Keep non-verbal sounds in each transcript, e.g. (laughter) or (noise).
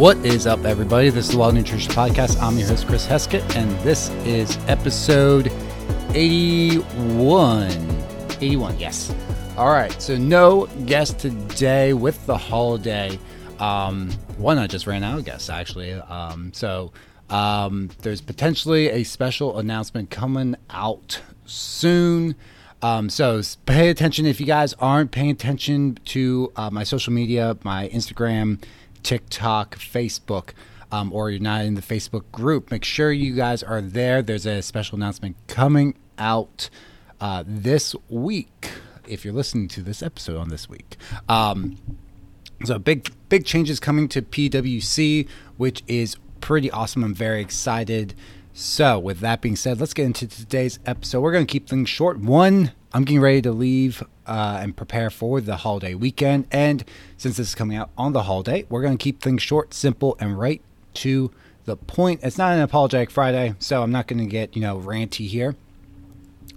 What is up, everybody? This is the Wild Nutrition Podcast. I'm your host, Chris Heskett, and this is episode 81. 81, yes. All right, so no guest today with the holiday. Um, one, I just ran out of guests, actually. Um, so um, there's potentially a special announcement coming out soon. Um, so pay attention if you guys aren't paying attention to uh, my social media, my Instagram, TikTok, Facebook, um, or you're not in the Facebook group. Make sure you guys are there. There's a special announcement coming out uh, this week. If you're listening to this episode on this week, um, so big big changes coming to PWC, which is pretty awesome. I'm very excited. So, with that being said, let's get into today's episode. We're going to keep things short. One, I'm getting ready to leave uh, and prepare for the holiday weekend. And since this is coming out on the holiday, we're going to keep things short, simple, and right to the point. It's not an apologetic Friday, so I'm not going to get, you know, ranty here.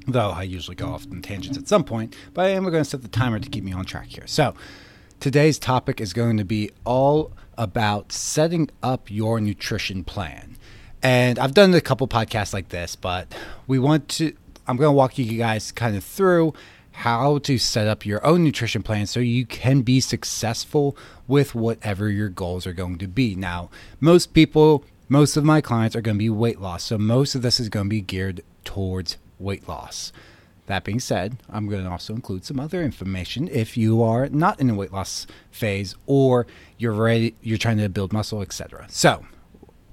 Though I usually go off on tangents at some point, but I am going to set the timer to keep me on track here. So, today's topic is going to be all about setting up your nutrition plan. And I've done a couple podcasts like this, but we want to, I'm going to walk you guys kind of through how to set up your own nutrition plan so you can be successful with whatever your goals are going to be. Now, most people, most of my clients are going to be weight loss. So most of this is going to be geared towards weight loss. That being said, I'm going to also include some other information if you are not in a weight loss phase or you're ready, you're trying to build muscle, etc. So,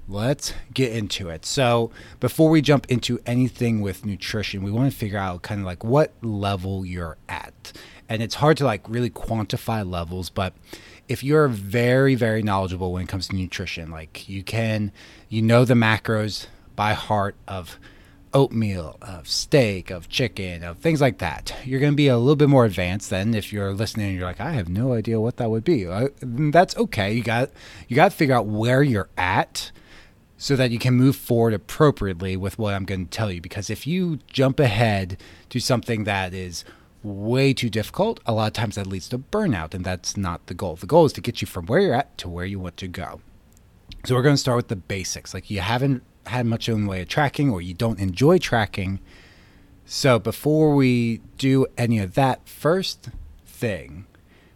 let's get into it. So, before we jump into anything with nutrition, we want to figure out kind of like what level you're at. And it's hard to like really quantify levels, but if you're very very knowledgeable when it comes to nutrition, like you can you know the macros by heart of oatmeal, of steak, of chicken, of things like that. You're going to be a little bit more advanced than if you're listening and you're like, I have no idea what that would be. Uh, that's okay. You got you got to figure out where you're at so that you can move forward appropriately with what I'm going to tell you. Because if you jump ahead to something that is way too difficult, a lot of times that leads to burnout, and that's not the goal. The goal is to get you from where you're at to where you want to go. So we're going to start with the basics. Like you haven't had much in the way of tracking, or you don't enjoy tracking. So before we do any of that, first thing,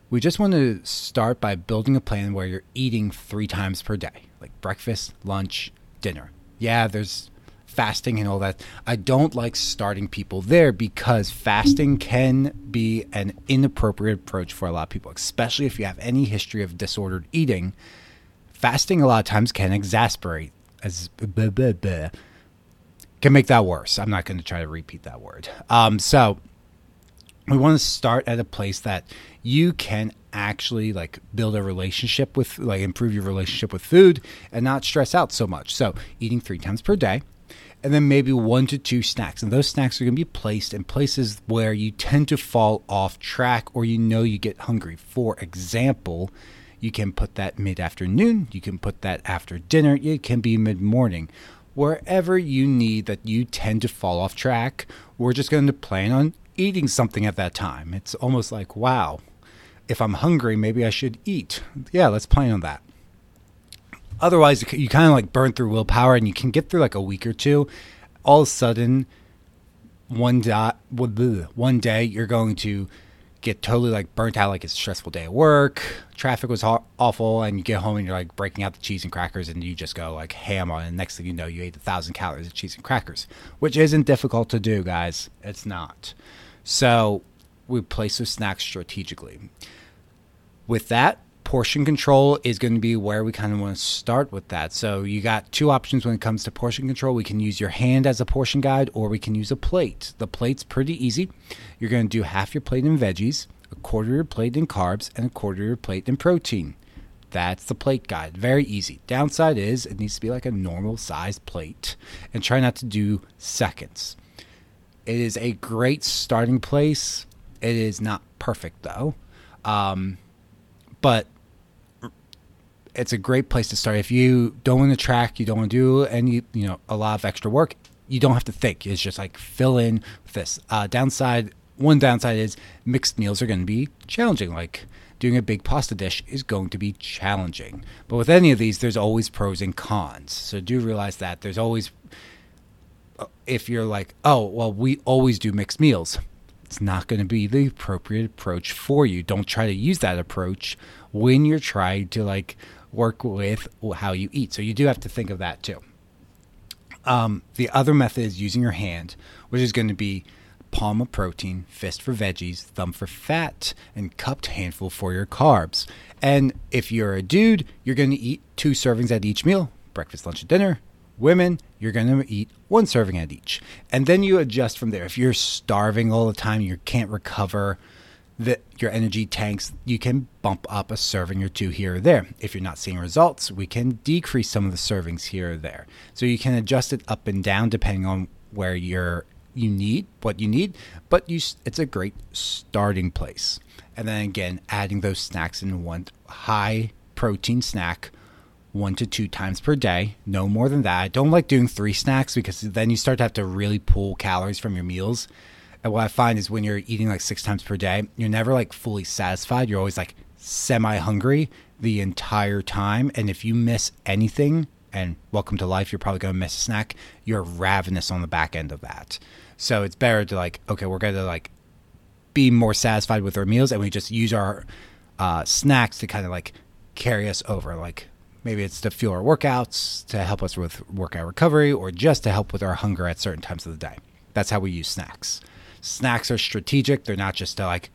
we just want to start by building a plan where you're eating three times per day, like breakfast, lunch, dinner. Yeah, there's fasting and all that. I don't like starting people there because fasting can be an inappropriate approach for a lot of people, especially if you have any history of disordered eating. Fasting a lot of times can exasperate as blah, blah, blah, can make that worse. I'm not going to try to repeat that word. Um, so we want to start at a place that you can actually like build a relationship with like improve your relationship with food and not stress out so much. So eating three times per day and then maybe one to two snacks. And those snacks are going to be placed in places where you tend to fall off track or you know you get hungry. For example you can put that mid afternoon you can put that after dinner it can be mid morning wherever you need that you tend to fall off track we're just going to plan on eating something at that time. It's almost like, wow, if I'm hungry, maybe I should eat. Yeah, let's plan on that. Otherwise, you kind of like burn through willpower and you can get through like a week or two. All of a sudden, one, day, one day you're going to get totally like burnt out like it's a stressful day at work traffic was awful and you get home and you're like breaking out the cheese and crackers and you just go like ham on it and next thing you know you ate a thousand calories of cheese and crackers which isn't difficult to do guys it's not so we place those snacks strategically. With that, portion control is going to be where we kind of want to start with that. So you got two options when it comes to portion control. We can use your hand as a portion guide or we can use a plate. The plate's pretty easy. You're going to do half your plate in veggies, a quarter of your plate in carbs, and a quarter of your plate in protein. That's the plate guide. Very easy. Downside is it needs to be like a normal sized plate and try not to do seconds. It is a great starting place. It is not perfect though, um, but it's a great place to start. If you don't want to track, you don't want to do any, you know, a lot of extra work. You don't have to think. It's just like fill in with this. Uh, downside, one downside is mixed meals are going to be challenging. Like doing a big pasta dish is going to be challenging. But with any of these, there's always pros and cons. So do realize that there's always, uh, if you're like, oh, well, we always do mixed meals, it's not going to be the appropriate approach for you. Don't try to use that approach when you're trying to like work with how you eat. So you do have to think of that too. Um, the other method is using your hand, which is going to be palm of protein, fist for veggies, thumb for fat, and cupped handful for your carbs. And if you're a dude, you're going to eat two servings at each meal breakfast, lunch, and dinner. Women, you're going to eat one serving at each. And then you adjust from there. If you're starving all the time, you can't recover the, your energy tanks, you can bump up a serving or two here or there. If you're not seeing results, we can decrease some of the servings here or there. So you can adjust it up and down depending on where you're you need what you need, but you it's a great starting place. And then again, adding those snacks in one high protein snack one to two times per day, no more than that. Don't like doing three snacks because then you start to have to really pull calories from your meals. And what I find is when you're eating like six times per day, you're never like fully satisfied. You're always like semi hungry the entire time. And if you miss anything, and welcome to life, you're probably going to miss a snack, you're ravenous on the back end of that. So it's better to like, okay, we're going to like be more satisfied with our meals and we just use our uh, snacks to kind of like carry us over. Like maybe it's to fuel our workouts, to help us with workout recovery, or just to help with our hunger at certain times of the day. That's how we use snacks. Snacks are strategic. They're not just to like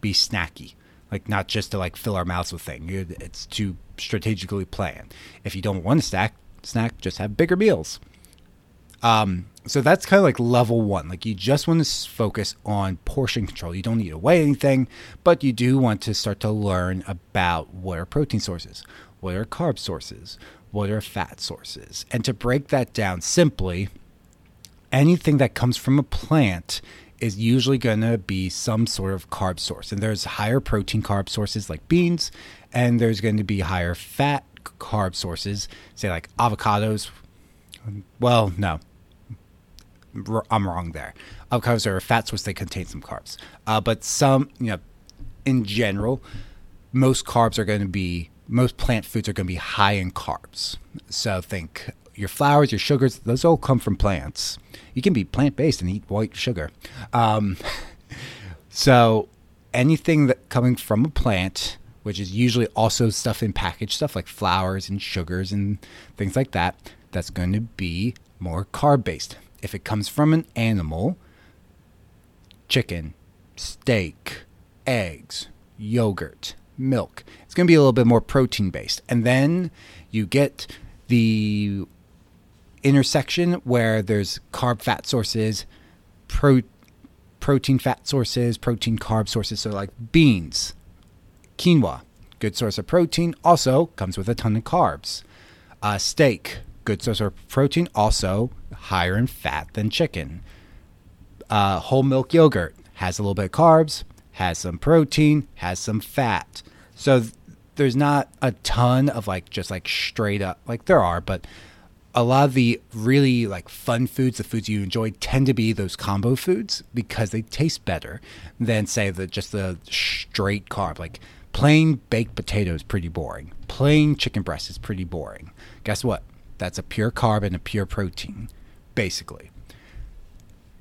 be snacky, like not just to like fill our mouths with things. It's to strategically plan. If you don't want to snack, snack, just have bigger meals. Um, so that's kind of like level one. Like you just want to focus on portion control. You don't need to weigh anything, but you do want to start to learn about what are protein sources, what are carb sources, what are fat sources. And to break that down simply, anything that comes from a plant is usually going to be some sort of carb source. And there's higher protein carb sources like beans, and there's going to be higher fat carb sources, say like avocados. Well, no, I'm wrong there. Avocados are a fat source; they contain some carbs. Uh, but some, you know, in general, most carbs are going to be most plant foods are going to be high in carbs. So think your flours, your sugars; those all come from plants. You can be plant based and eat white sugar. Um, (laughs) so anything that coming from a plant, which is usually also stuff in packaged stuff like flours and sugars and things like that, that's going to be more carb based if it comes from an animal, chicken, steak, eggs, yogurt, milk, it's going to be a little bit more protein based. And then you get the intersection where there's carb fat sources, pro, protein fat sources, protein carb sources. So, like beans, quinoa, good source of protein, also comes with a ton of carbs. Uh, steak, good source of protein, also higher in fat than chicken. Uh, whole milk yogurt has a little bit of carbs, has some protein, has some fat. So th- there's not a ton of like just like straight up like there are, but a lot of the really like fun foods, the foods you enjoy, tend to be those combo foods because they taste better than say the just the straight carb. Like plain baked potato is pretty boring. Plain chicken breast is pretty boring. Guess what? That's a pure carb and a pure protein, basically.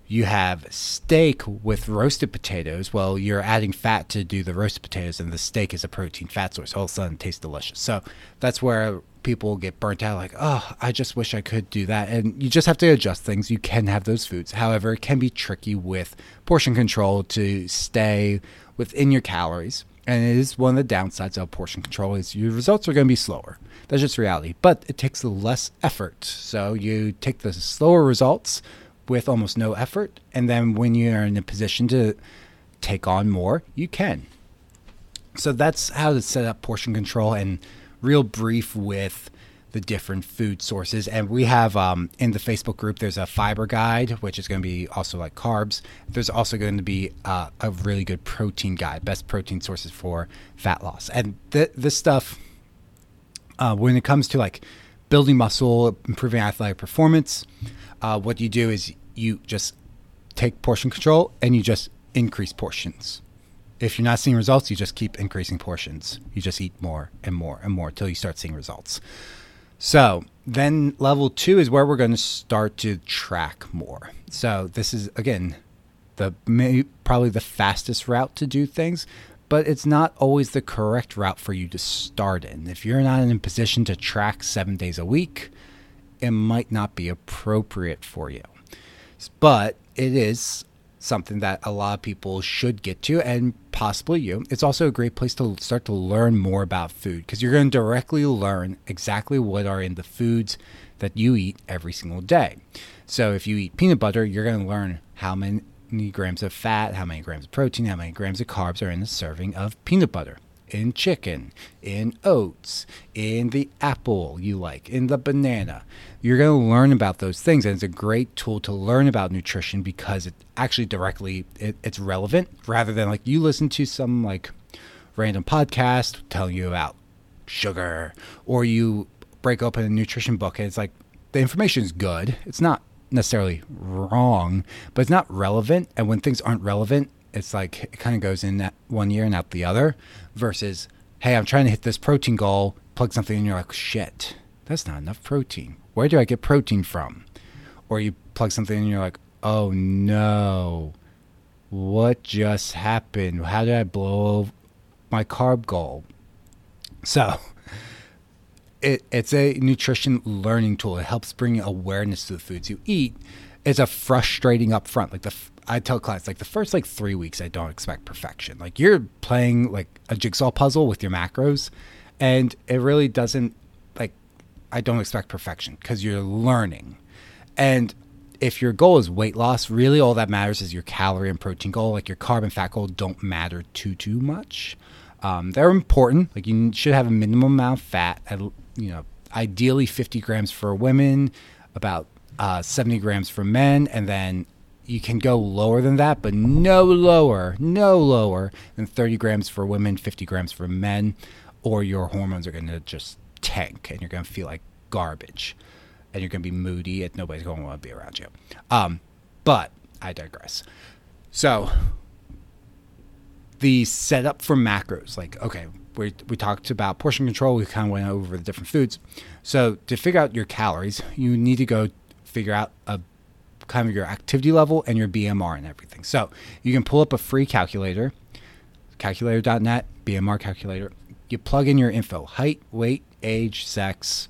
You have steak with roasted potatoes. Well, you're adding fat to do the roasted potatoes, and the steak is a protein fat source. All of a sudden, it tastes delicious. So that's where people get burnt out like, oh, I just wish I could do that. And you just have to adjust things. You can have those foods. However, it can be tricky with portion control to stay within your calories. And it is one of the downsides of portion control is your results are going to be slower. That's just reality. But it takes less effort. So you take the slower results with almost no effort. And then when you're in a position to take on more, you can. So that's how to set up portion control and real brief with the different food sources. And we have um, in the Facebook group, there's a fiber guide, which is going to be also like carbs. There's also going to be uh, a really good protein guide, best protein sources for fat loss. And th- this stuff, uh, when it comes to like building muscle, improving athletic performance, uh, what you do is you just take portion control and you just increase portions if you're not seeing results, you just keep increasing portions. You just eat more and more and more until you start seeing results. So then level two is where we're going to start to track more. So this is again the probably the fastest route to do things, but it's not always the correct route for you to start in. If you're not in a position to track seven days a week, it might not be appropriate for you. But it is something that a lot of people should get to and possibly you. It's also a great place to start to learn more about food because you're going to directly learn exactly what are in the foods that you eat every single day. So if you eat peanut butter, you're going to learn how many grams of fat, how many grams of protein, how many grams of carbs are in a serving of peanut butter in chicken, in oats, in the apple you like, in the banana. You're going to learn about those things, and it's a great tool to learn about nutrition because it actually directly it, it's relevant rather than like you listen to some like random podcast telling you about sugar, or you break open a nutrition book and it's like the information is good. It's not necessarily wrong, but it's not relevant. And when things aren't relevant, it's like it kind of goes in that one year and out the other versus, hey, I'm trying to hit this protein goal, plug something and you're like, shit, that's not enough protein. Where do I get protein from? Or you plug something and you're like, oh no, what just happened? How did I blow my carb goal? So, it, it's a nutrition learning tool. It helps bring awareness to the foods you eat. It's a frustrating upfront. Like the I tell clients like the first like three weeks I don't expect perfection. Like you're playing like a jigsaw puzzle with your macros, and it really doesn't like I don't expect perfection because you're learning. And if your goal is weight loss, really all that matters is your calorie and protein goal. Like your carb and fat goal don't matter too too much. Um, they're important. Like you should have a minimum amount of fat. At, you know, ideally 50 grams for women, about uh, 70 grams for men, and then you can go lower than that, but no lower, no lower than 30 grams for women, 50 grams for men, or your hormones are going to just tank and you're going to feel like garbage and you're going to be moody and nobody's going to want to be around you. Um, but I digress. So, the setup for macros, like, okay, we, we talked about portion control, we kind of went over the different foods. So, to figure out your calories, you need to go figure out a kind of your activity level and your BMR and everything. So you can pull up a free calculator, calculator.net, BMR calculator. You plug in your info height, weight, age, sex,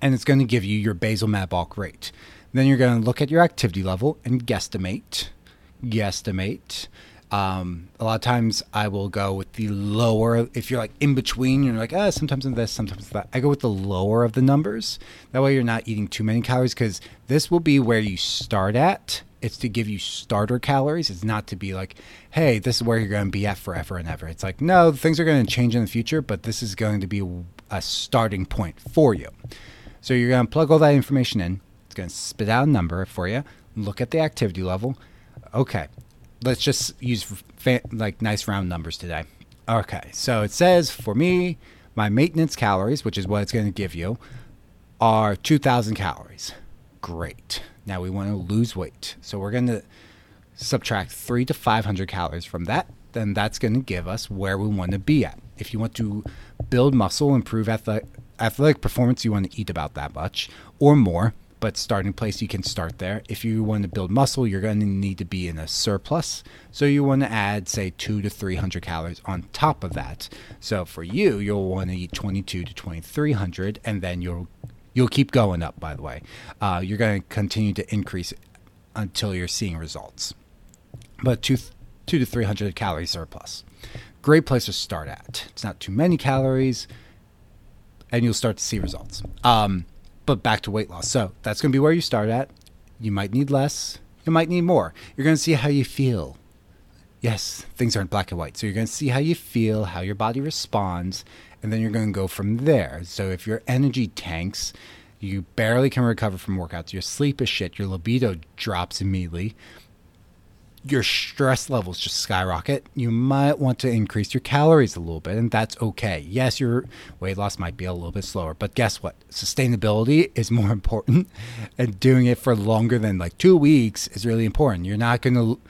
and it's going to give you your basal metabolic rate. Then you're going to look at your activity level and guesstimate. Guesstimate um, a lot of times I will go with the lower. If you're like in between, you're like, ah, sometimes this, sometimes that. I go with the lower of the numbers. That way you're not eating too many calories because this will be where you start at. It's to give you starter calories. It's not to be like, hey, this is where you're going to be at forever and ever. It's like, no, things are going to change in the future, but this is going to be a starting point for you. So you're going to plug all that information in. It's going to spit out a number for you. Look at the activity level. Okay, let's just use fa- like nice round numbers today. Okay, so it says for me, my maintenance calories, which is what it's going to give you, are 2,000 calories. Great. Now we want to lose weight. So we're going to subtract three to 500 calories from that. Then that's going to give us where we want to be at. If you want to build muscle, improve athletic, athletic performance, you want to eat about that much or more but starting place you can start there. If you want to build muscle you're going to need to be in a surplus. So you want to add say 2 to 300 calories on top of that. So for you you'll want to eat 22 to 2300 and then you'll you'll keep going up by the way. Uh, you're going to continue to increase until you're seeing results. But 2 2 to 300 calories surplus. Great place to start at. It's not too many calories and you'll start to see results. Um, but back to weight loss. So that's going to be where you start at. You might need less, you might need more. You're going to see how you feel. Yes, things aren't black and white. So you're going to see how you feel, how your body responds, and then you're going to go from there. So if your energy tanks, you barely can recover from workouts, your sleep is shit, your libido drops immediately, your stress levels just skyrocket, you might want to increase your calories a little bit, and that's okay. Yes, your weight loss might be a little bit slower, but guess what? Sustainability is more (laughs) important, and doing it for longer than like two weeks is really important. You're not going to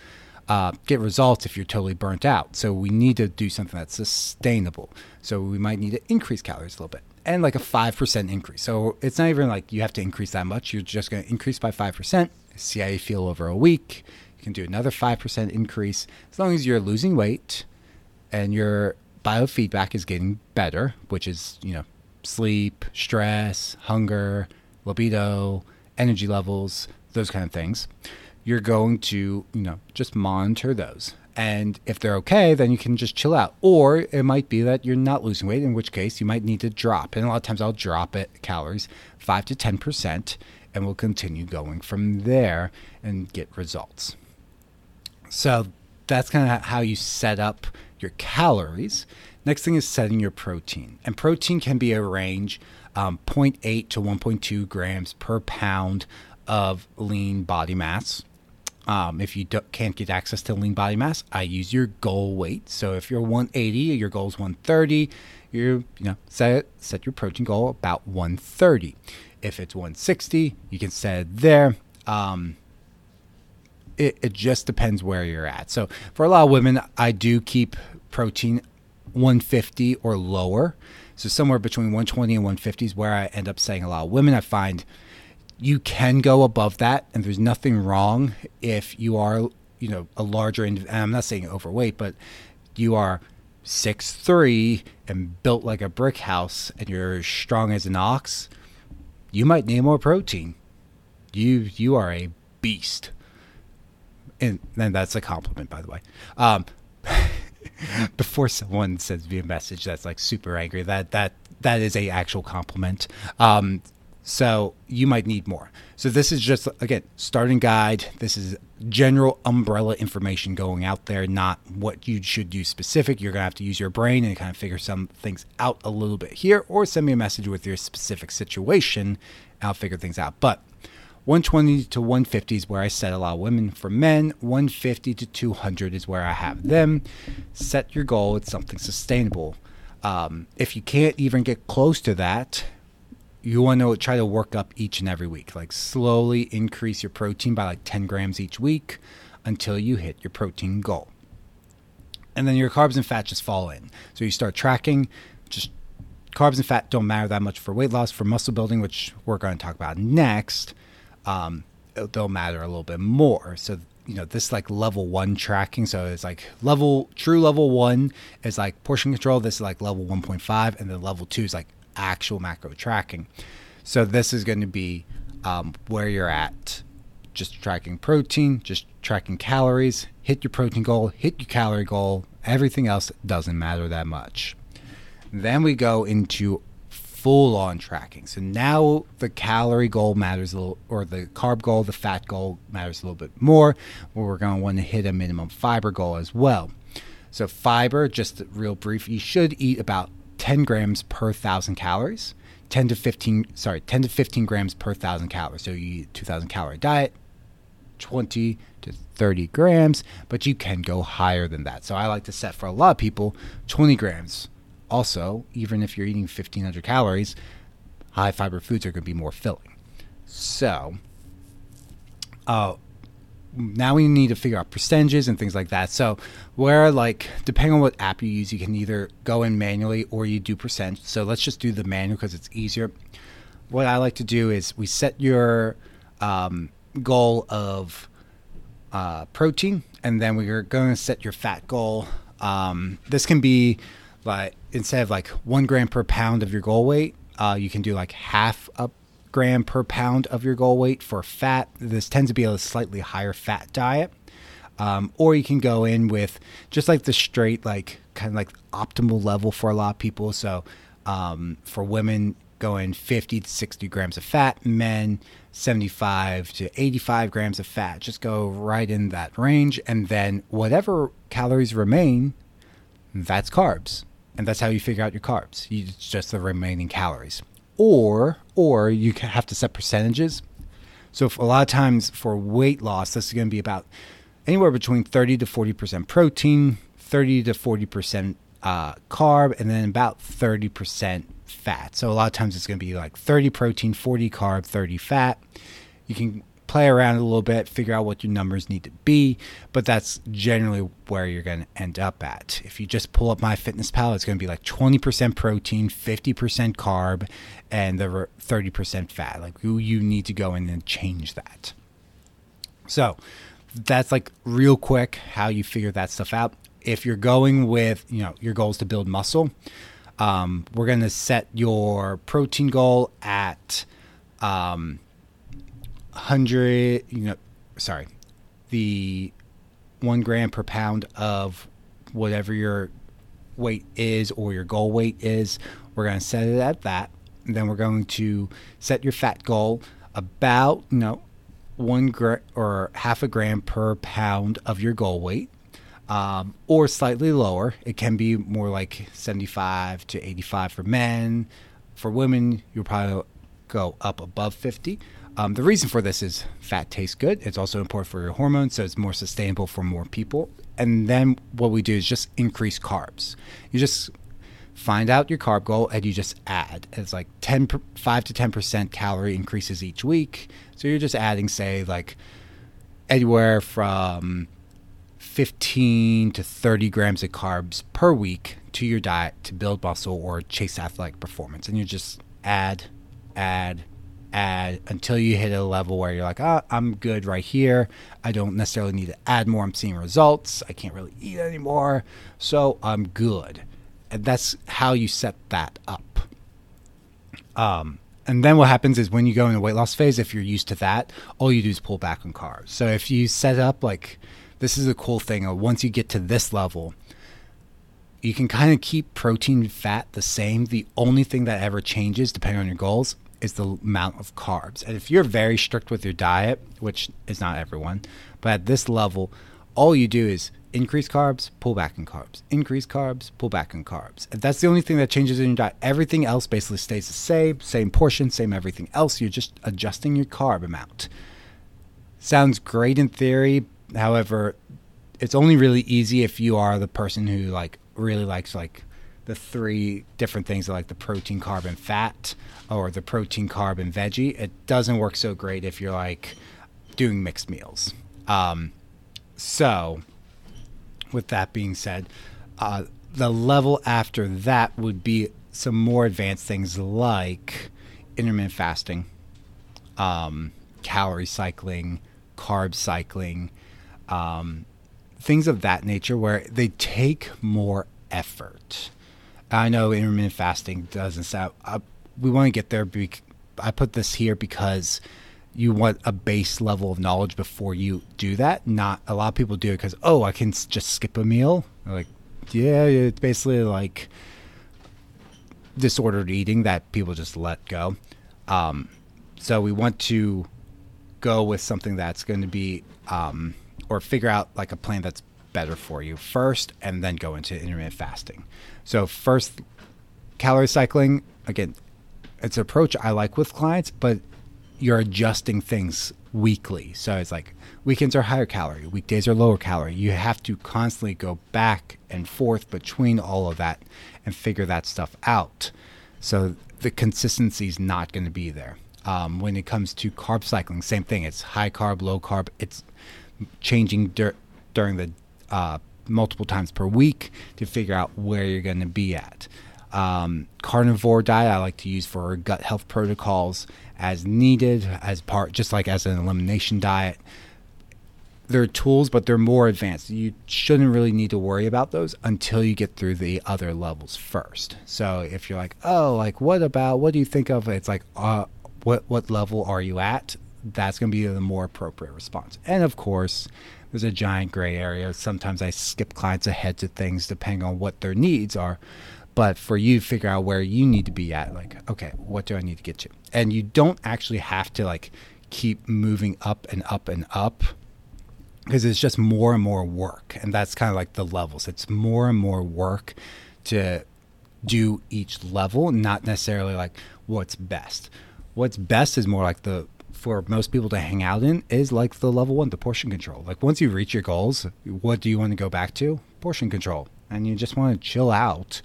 uh, get results if you're totally burnt out. So we need to do something that's sustainable. So we might need to increase calories a little bit and like a 5% increase. So it's not even like you have to increase that much. You're just going to increase by 5%, see how you feel over a week. You can do another 5% increase as long as you're losing weight and your biofeedback is getting better, which is, you know, sleep, stress, hunger, libido, energy levels, those kind of things. You're going to, you know, just monitor those. And if they're okay, then you can just chill out. Or it might be that you're not losing weight, in which case you might need to drop. And a lot of times I'll drop it calories 5 to 10%, and we'll continue going from there and get results. So that's kind of how you set up your calories. Next thing is setting your protein. And protein can be a range um, 0.8 to 1.2 grams per pound of lean body mass. Um, if you can't get access to lean body mass, I use your goal weight. So if you're 180, your goal is 130. You you know set set your protein goal about 130. If it's 160, you can set it there. Um, it, it just depends where you're at. So for a lot of women, I do keep protein 150 or lower. So somewhere between 120 and 150 is where I end up saying a lot of women. I find you can go above that, and there's nothing wrong if you are, you know, a larger. And I'm not saying overweight, but you are six three and built like a brick house, and you're strong as an ox. You might need more protein. You you are a beast, and then that's a compliment, by the way. Um, (laughs) before someone sends me a message that's like super angry, that that that is a actual compliment. Um, so you might need more. So this is just again starting guide. This is general umbrella information going out there, not what you should do specific. You're gonna have to use your brain and kind of figure some things out a little bit here, or send me a message with your specific situation. I'll figure things out. But 120 to 150 is where I set a lot of women. For men, 150 to 200 is where I have them. Set your goal. It's something sustainable. Um, if you can't even get close to that, you want to try to work up each and every week. Like slowly increase your protein by like 10 grams each week until you hit your protein goal. And then your carbs and fat just fall in. So you start tracking, just carbs and fat don't matter that much for weight loss, for muscle building, which we're going to talk about next. Um, they'll matter a little bit more. So you know this like level one tracking so it's like level true level one is like portion control this is like level 1.5 and then level two is like actual macro tracking. So this is going to be um, where you're at, just tracking protein, just tracking calories, hit your protein goal, hit your calorie goal. Everything else doesn't matter that much. Then we go into full on tracking. So now the calorie goal matters a little, or the carb goal, the fat goal matters a little bit more. Where we're going to want to hit a minimum fiber goal as well. So fiber, just real brief, you should eat about 10 grams per thousand calories. 10 to 15 sorry 10 to 15 grams per thousand calories so you eat 2000 calorie diet 20 to 30 grams but you can go higher than that so i like to set for a lot of people 20 grams also even if you're eating 1500 calories high fiber foods are going to be more filling so uh, now we need to figure out percentages and things like that. So where like depending on what app you use, you can either go in manually or you do percent. So let's just do the manual because it's easier. What I like to do is we set your um, goal of uh, protein, and then we're going to set your fat goal. Um, this can be like instead of like one gram per pound of your goal weight, uh, you can do like half a gram per pound of your goal weight for fat. This tends to be a slightly higher fat diet. Um, or you can go in with just like the straight, like kind of like optimal level for a lot of people. So um, for women, going 50 to 60 grams of fat, men 75 to 85 grams of fat. Just go right in that range. And then whatever calories remain, that's carbs. And that's how you figure out your carbs. It's just the remaining calories or or you have to set percentages. So a lot of times for weight loss, this is going to be about anywhere between 30 to 40 percent protein, 30 to 40 percent uh, carb, and then about 30 percent fat. So a lot of times it's going to be like 30 protein, 40 carb, 30 fat. You can play around a little bit, figure out what your numbers need to be, but that's generally where you're going to end up at. If you just pull up my fitness MyFitnessPal, it's going to be like 20% protein, 50% carb, and the 30% fat. Like you, you need to go in and change that. So that's like real quick how you figure that stuff out. If you're going with, you know, your goal is to build muscle, um, we're going to set your protein goal at um, 100, you know, sorry, the one gram per pound of whatever your weight is or your goal weight is. We're going to set it at that. And then we're going to set your fat goal about, you know, one gram or half a gram per pound of your goal weight. Um, or slightly lower. It can be more like 75 to 85 for men. For women, you'll probably go up above 50. Um, the reason for this is fat tastes good. It's also important for your hormones, so it's more sustainable for more people. And then what we do is just increase carbs. You just find out your carb goal and you just add. It's like 10, 5 to 10% calorie increases each week. So you're just adding, say, like anywhere from 15 to 30 grams of carbs per week to your diet to build muscle or chase athletic performance. And you just add, add, add until you hit a level where you're like, oh, I'm good right here. I don't necessarily need to add more. I'm seeing results. I can't really eat anymore. So I'm good. And that's how you set that up. Um, and then what happens is when you go in the weight loss phase, if you're used to that, all you do is pull back on carbs. So if you set up like this is a cool thing, once you get to this level, you can kind of keep protein fat the same. The only thing that ever changes, depending on your goals, is the amount of carbs. And if you're very strict with your diet, which is not everyone, but at this level, all you do is increase carbs, pull back in carbs, increase carbs, pull back in carbs. If that's the only thing that changes in your diet, everything else basically stays the same, same portion, same everything else. You're just adjusting your carb amount. Sounds great in theory. However, it's only really easy if you are the person who like really likes like the three different things like the protein, carb, and fat, or the protein, carb, and veggie. It doesn't work so great if you're like doing mixed meals. Um, so, with that being said, uh, the level after that would be some more advanced things like intermittent fasting, um, calorie cycling, carb cycling, um, things of that nature where they take more effort. I know intermittent fasting doesn't sound. Uh, we want to get there. I put this here because you want a base level of knowledge before you do that. Not a lot of people do it because oh, I can just skip a meal. Like, yeah, it's basically like disordered eating that people just let go. Um, so we want to go with something that's going to be um, or figure out like a plan that's better for you first and then go into intermittent fasting. So first calorie cycling, again, it's an approach I like with clients, but you're adjusting things weekly. So it's like weekends are higher calorie, weekdays are lower calorie. You have to constantly go back and forth between all of that and figure that stuff out. So the consistency is not going to be there. Um, when it comes to carb cycling, same thing. It's high carb, low carb. It's changing dur- during the uh, multiple times per week to figure out where you're going to be at. Um, carnivore diet I like to use for gut health protocols as needed, as part just like as an elimination diet. They're tools, but they're more advanced. You shouldn't really need to worry about those until you get through the other levels first. So if you're like, oh, like what about what do you think of? It's like, uh, what what level are you at? That's going to be the more appropriate response. And of course, there's a giant gray area. Sometimes I skip clients ahead to things depending on what their needs are. But for you figure out where you need to be at, like, okay, what do I need to get to? And you don't actually have to like keep moving up and up and up because it's just more and more work. And that's kind of like the levels. It's more and more work to do each level, not necessarily like what's best. What's best is more like the for most people to hang out in is like the level one, the portion control. Like once you reach your goals, what do you want to go back to? Portion control. And you just want to chill out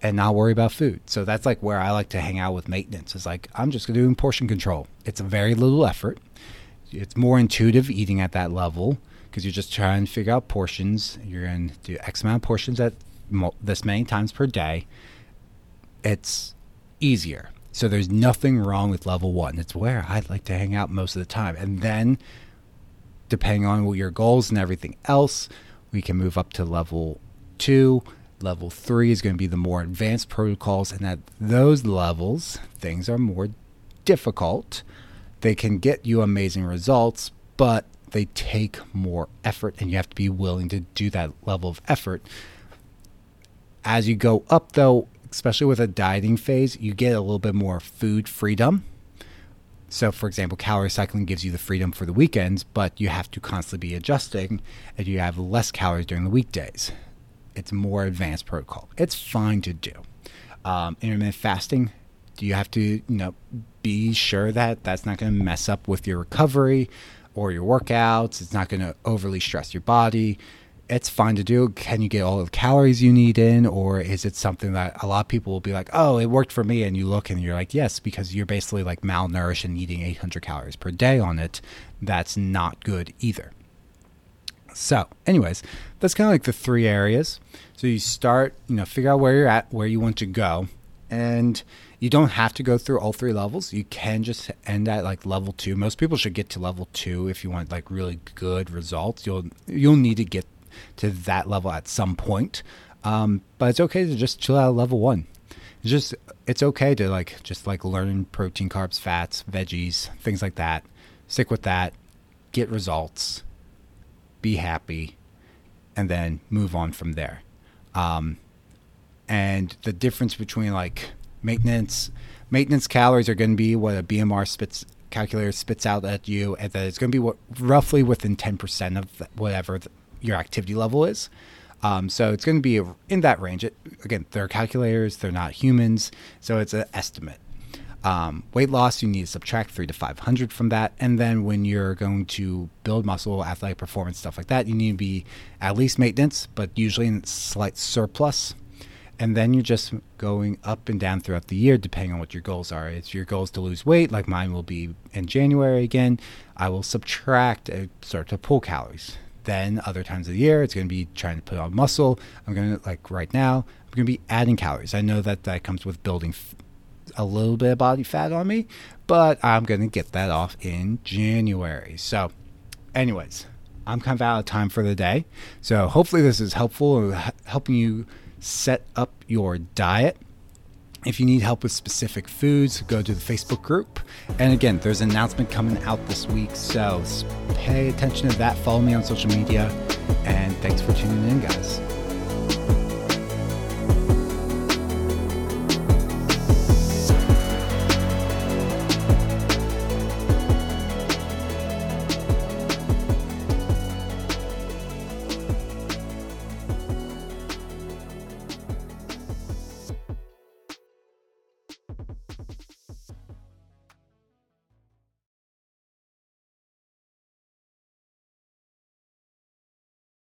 and not worry about food. So that's like where I like to hang out with maintenance. It's like I'm just doing portion control. It's a very little effort. it's more intuitive eating at that level because you're just trying to figure out portions. You're going to do X amount of portions at this many times per day. It's easier. So there's nothing wrong with level one. It's where I'd like to hang out most of the time. And then, depending on what your goals and everything else, we can move up to level two. Level three is going to be the more advanced protocols. And at those levels, things are more difficult. They can get you amazing results, but they take more effort, and you have to be willing to do that level of effort. As you go up, though, especially with a dieting phase, you get a little bit more food freedom. So, for example, calorie cycling gives you the freedom for the weekends, but you have to constantly be adjusting and you have less calories during the weekdays. It's more advanced protocol. It's fine to do. Um, intermittent fasting, do you have to, you know, be sure that that's not going to mess up with your recovery or your workouts? It's not going to overly stress your body it's fine to do. Can you get all the calories you need in, or is it something that a lot of people will be like, "Oh, it worked for me," and you look and you're like, "Yes," because you're basically like malnourished and eating 800 calories per day on it. That's not good either. So, anyways, that's kind of like the three areas. So you start, you know, figure out where you're at, where you want to go, and you don't have to go through all three levels. You can just end at like level two. Most people should get to level two if you want like really good results. You'll you'll need to get to that level at some point. Um, but it's okay to just chill out at level one. It's just it's okay to like just like learn protein, carbs, fats, veggies, things like that. Stick with that, get results, be happy, and then move on from there. Um, and the difference between like maintenance maintenance calories are going to be what a BMR spits calculator spits out at you, and that it's going to be what roughly within ten percent of whatever your activity level is. Um, so it's going to be in that range. It, again, they're calculators; they're not humans, so it's an estimate. Um, weight loss, you need to subtract three to five hundred from that, and then when you're going to build muscle, athletic performance, stuff like that, you need to be at least maintenance, but usually in slight surplus. And then you're just going up and down throughout the year, depending on what your goals are. If your goal is to lose weight, like mine will be in January again, I will subtract, uh, start to pull calories. Then other times of the year, it's going to be trying to put on muscle. I'm going to like right now, I'm going to be adding calories. I know that that comes with building f- a little bit of body fat on me, but I'm going to get that off in January. So, anyways, I'm kind of out of time for the day. So hopefully this is helpful, uh, helping you set up your diet if you need help with specific foods, go to the Facebook group. And again, there's an announcement coming out this week, so pay attention to that. Follow me on social media, and thanks for tuning in, guys.